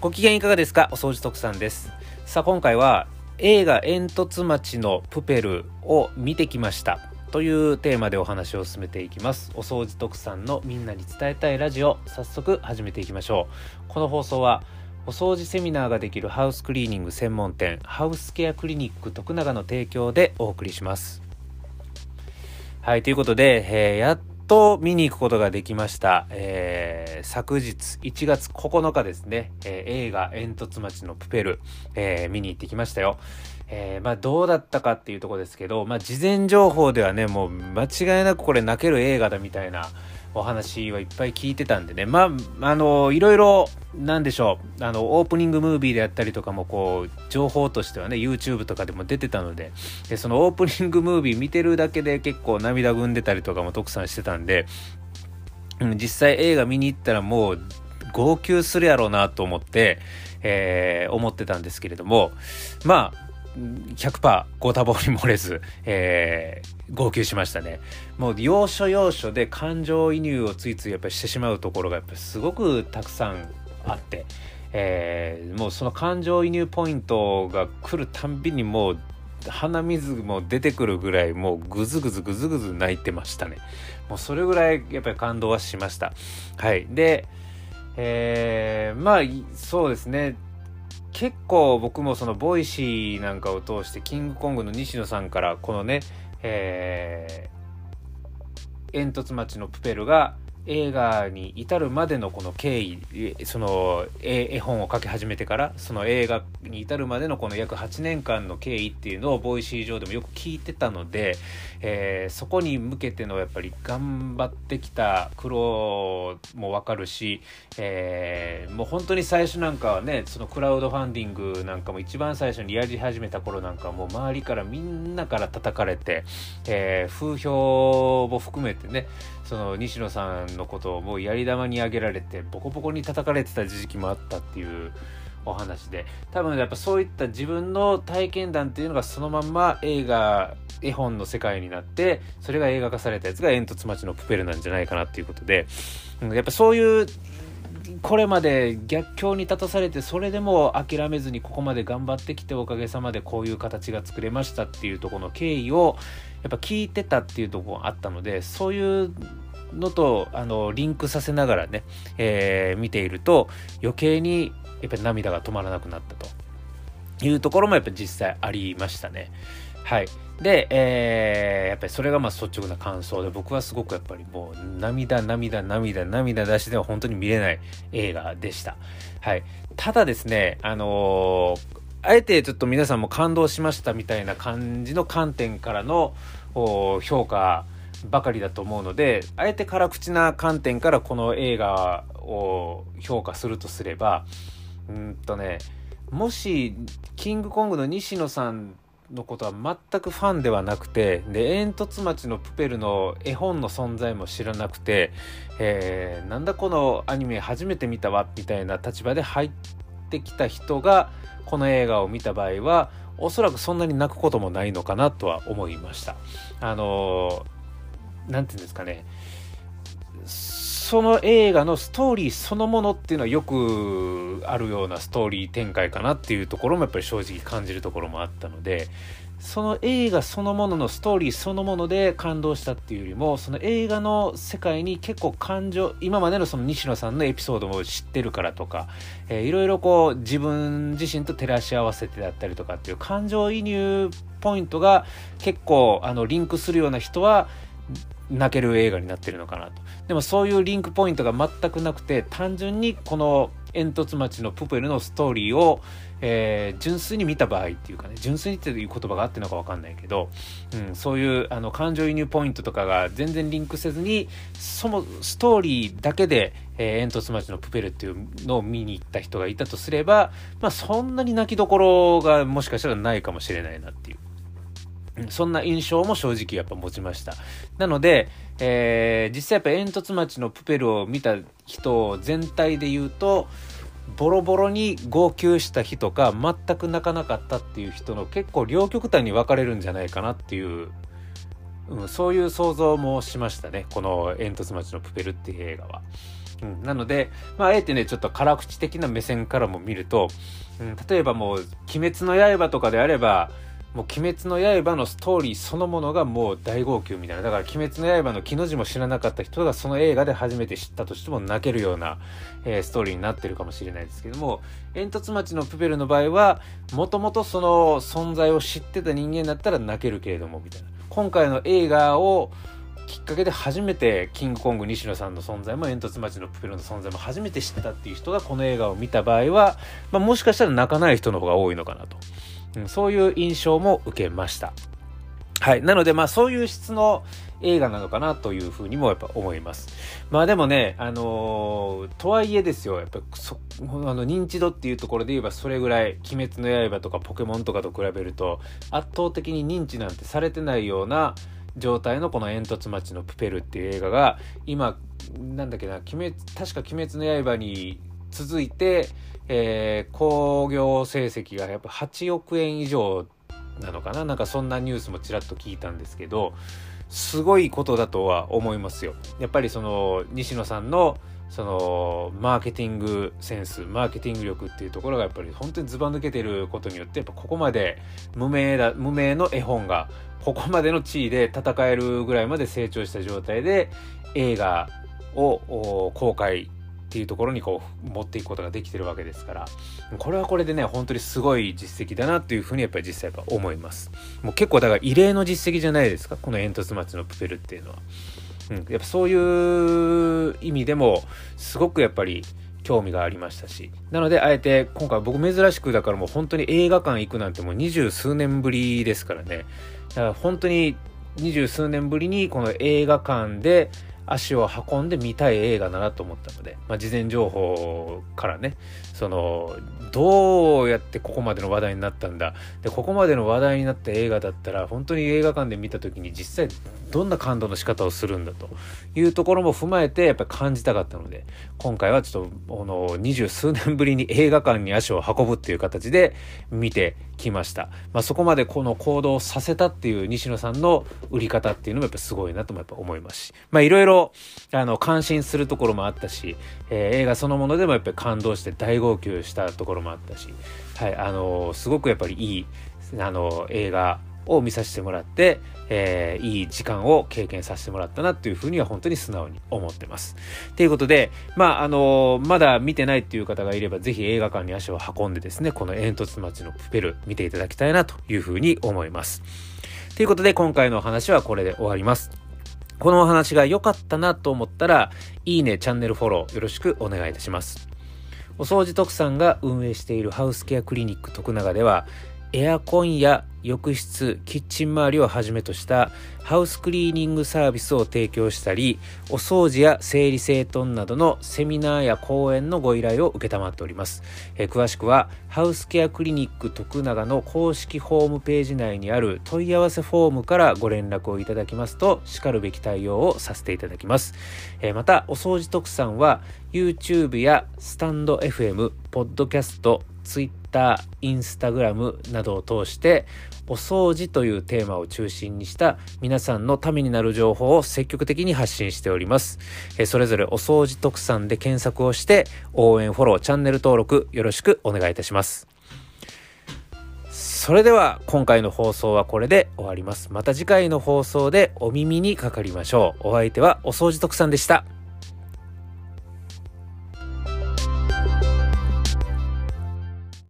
ご機嫌いかがですか？お掃除特産です。さあ今回は映画煙突町のプペルを見てきました。というテーマでお話を進めていきます。お掃除特産のみんなに伝えたいラジオ早速始めていきましょう。この放送はお掃除セミナーができるハウスクリーニング専門店ハウスケアクリニック徳永の提供でお送りします。はいということで、えー、やっと見に行くことができました。えー、昨日1月9日ですね、えー、映画煙突町のプペル、えー、見に行ってきましたよ。えー、まあどうだったかっていうとこですけど、まあ事前情報ではね、もう間違いなくこれ泣ける映画だみたいな、お話はいっぱい聞いてたんでね、まあ、あの、いろいろ、なんでしょう、あの、オープニングムービーであったりとかも、こう、情報としてはね、YouTube とかでも出てたので、で、そのオープニングムービー見てるだけで結構涙ぐんでたりとかも特産してたんで、実際映画見に行ったらもう、号泣するやろうなと思って、えー、思ってたんですけれども、まあ、100%ご多忙に漏れず、えー、号泣しましたね。もう要所要所で感情移入をついついやっぱりしてしまうところがやっぱすごくたくさんあって、えー、もうその感情移入ポイントが来るたんびにもう鼻水も出てくるぐらいもうぐずぐずぐずぐず泣いてましたね。もうそれぐらいやっぱり感動はしました。はい。で、えー、まあそうですね。結構僕もその Voicy なんかを通してキングコングの西野さんからこのね、えー、えんとつ町のプペルが映画に至るまでのこの経緯その絵本を書き始めてからその映画に至るまでのこの約8年間の経緯っていうのを Voicy 上でもよく聞いてたので、えー、そこに向けてのやっぱり頑張ってきた苦労もわかるし、えー、もう本当に最初なんかはねそのクラウドファンディングなんかも一番最初にやり始めた頃なんかもう周りからみんなから叩かれて、えー、風評も含めてねその西野さんのことをもうやり玉に挙げられてボコボコに叩かれてた時期もあったっていうお話で多分やっぱそういった自分の体験談っていうのがそのまんま映画絵本の世界になってそれが映画化されたやつが煙突町のプペルなんじゃないかなっていうことでやっぱそういうこれまで逆境に立たされてそれでも諦めずにここまで頑張ってきておかげさまでこういう形が作れましたっていうとこの経緯をやっぱ聞いてたっていうとこがあったのでそういうのとあのリンクさせながらね、えー、見ていると余計にやっぱり涙が止まらなくなったというところもやっぱり実際ありましたね。はい。で、えー、やっぱりそれがまあ率直な感想で僕はすごくやっぱりもう涙涙涙涙出しでは本当に見れない映画でした。はい。ただですね、あのーあえてちょっと皆さんも感動しましたみたいな感じの観点からの評価ばかりだと思うのであえて辛口な観点からこの映画を評価するとすればうんとねもしキングコングの西野さんのことは全くファンではなくてで煙突町のプペルの絵本の存在も知らなくて、えー、なんだこのアニメ初めて見たわみたいな立場で入ってきた人がこの映画を見た場合はおそらくそんなに泣くこともないのかなとは思いました。あの何て言うんですかね。その映画のストーリーそのものっていうのはよくあるようなストーリー展開かなっていうところもやっぱり正直感じるところもあったのでその映画そのもののストーリーそのもので感動したっていうよりもその映画の世界に結構感情今までのその西野さんのエピソードも知ってるからとか、えー、いろいろこう自分自身と照らし合わせてだったりとかっていう感情移入ポイントが結構あのリンクするような人は泣ける映画になってるのかなとでもそういうリンクポイントが全くなくて単純にこの煙突町のプペルのストーリーを、えー、純粋に見た場合っていうかね純粋にっていう言葉があってるのか分かんないけど、うん、そういうあの感情移入ポイントとかが全然リンクせずにそのストーリーだけで、えー、煙突町のプペルっていうのを見に行った人がいたとすれば、まあ、そんなに泣きどころがもしかしたらないかもしれないなっていう。そんな印象も正直やっぱ持ちました。なので、えー、実際やっぱ煙突町のプペルを見た人全体で言うと、ボロボロに号泣した日とか、全く泣かなかったっていう人の結構両極端に分かれるんじゃないかなっていう、うん、そういう想像もしましたね。この煙突町のプペルっていう映画は。うん、なので、まあ、あえてね、ちょっと辛口的な目線からも見ると、うん、例えばもう、鬼滅の刃とかであれば、もう鬼滅の刃のストーリーそのものがもう大号泣みたいな。だから鬼滅の刃の木の字も知らなかった人がその映画で初めて知ったとしても泣けるような、えー、ストーリーになってるかもしれないですけども、煙突町のプペルの場合は、もともとその存在を知ってた人間だったら泣けるけれども、みたいな。今回の映画を、きっかけで初めてキングコング西野さんの存在も煙突町のプペルの存在も初めて知ったっていう人がこの映画を見た場合は、まあ、もしかしたら泣かない人の方が多いのかなと。うん、そういう印象も受けました。はい。なので、まあ、そういう質の映画なのかなというふうにもやっぱ思います。まあでもね、あのー、とはいえですよ、やっぱそ、あの、認知度っていうところで言えばそれぐらい、鬼滅の刃とかポケモンとかと比べると、圧倒的に認知なんてされてないような状態のこの煙突町のプペルっていう映画が、今、なんだっけな、鬼滅、確か鬼滅の刃に続いて、えー、興行成績がやっぱ8億円以上なのかな？なんかそんなニュースもちらっと聞いたんですけどすごいことだとは思いますよ。やっぱりその西野さんのそのマーケティングセンスマーケティング力っていうところがやっぱり本当にずば抜けてることによってやっぱここまで無名だ無名の絵本がここまでの地位で戦えるぐらいまで成長した状態で映画を公開っていうところにこう持っていくことができてるわけですからこれはこれでね本当にすごい実績だなっていうふうにやっぱり実際やっぱ思います。もう結構だから異例の実績じゃないですかこの煙突町のプペルっていうのは、うん、やっぱそういう意味でもすごくやっぱり興味がありましたし。なのであえて今回僕珍しくだからもう本当に映画館行くなんてもう二十数年ぶりですからね。だから本当に二十数年ぶりにこの映画館で足を運んで見たい映画だなと思ったので、まあ、事前情報からねそのどうやってここまでの話題になったんだ。でここまでの話題になった映画だったら本当に映画館で見た時に実際どんな感動の仕方をするんだと。いうところも踏まえてやっぱり感じたかったので今回はちょっとあの二十数年ぶりに映画館に足を運ぶっていう形で見てきました、まあ、そこまでこの行動をさせたっていう西野さんの売り方っていうのもやっぱすごいなともやっぱ思いますし。まあいろいろあの感心するところもあったし、えー、映画そのものでもやっぱり感動して大号泣したところもあったし、はいあのすごくやっぱりいいあの映画を見させてもらって、えー、いい時間を経験させてもらったなっていうふうには本当に素直に思ってます。ということで、まあ、あのー、まだ見てないっていう方がいれば、ぜひ映画館に足を運んでですね、この煙突町のプペル見ていただきたいなというふうに思います。ということで、今回のお話はこれで終わります。このお話が良かったなと思ったら、いいね、チャンネルフォローよろしくお願いいたします。お掃除特産が運営しているハウスケアクリニック徳永では、エアコンや浴室、キッチン周りをはじめとしたハウスクリーニングサービスを提供したり、お掃除や整理整頓などのセミナーや講演のご依頼を受けっております。え詳しくは、ハウスケアクリニック徳永の公式ホームページ内にある問い合わせフォームからご連絡をいただきますと、しかるべき対応をさせていただきます。えまた、お掃除特産は、YouTube やスタンド FM、ポッドキャスト、Twitter、Twitter、Instagram などを通してお掃除というテーマを中心にした皆さんのためになる情報を積極的に発信しております。えそれぞれお掃除特産で検索をして応援フォロー、チャンネル登録よろしくお願いいたします。それでは今回の放送はこれで終わります。また次回の放送でお耳にかかりましょう。お相手はお掃除特産でした。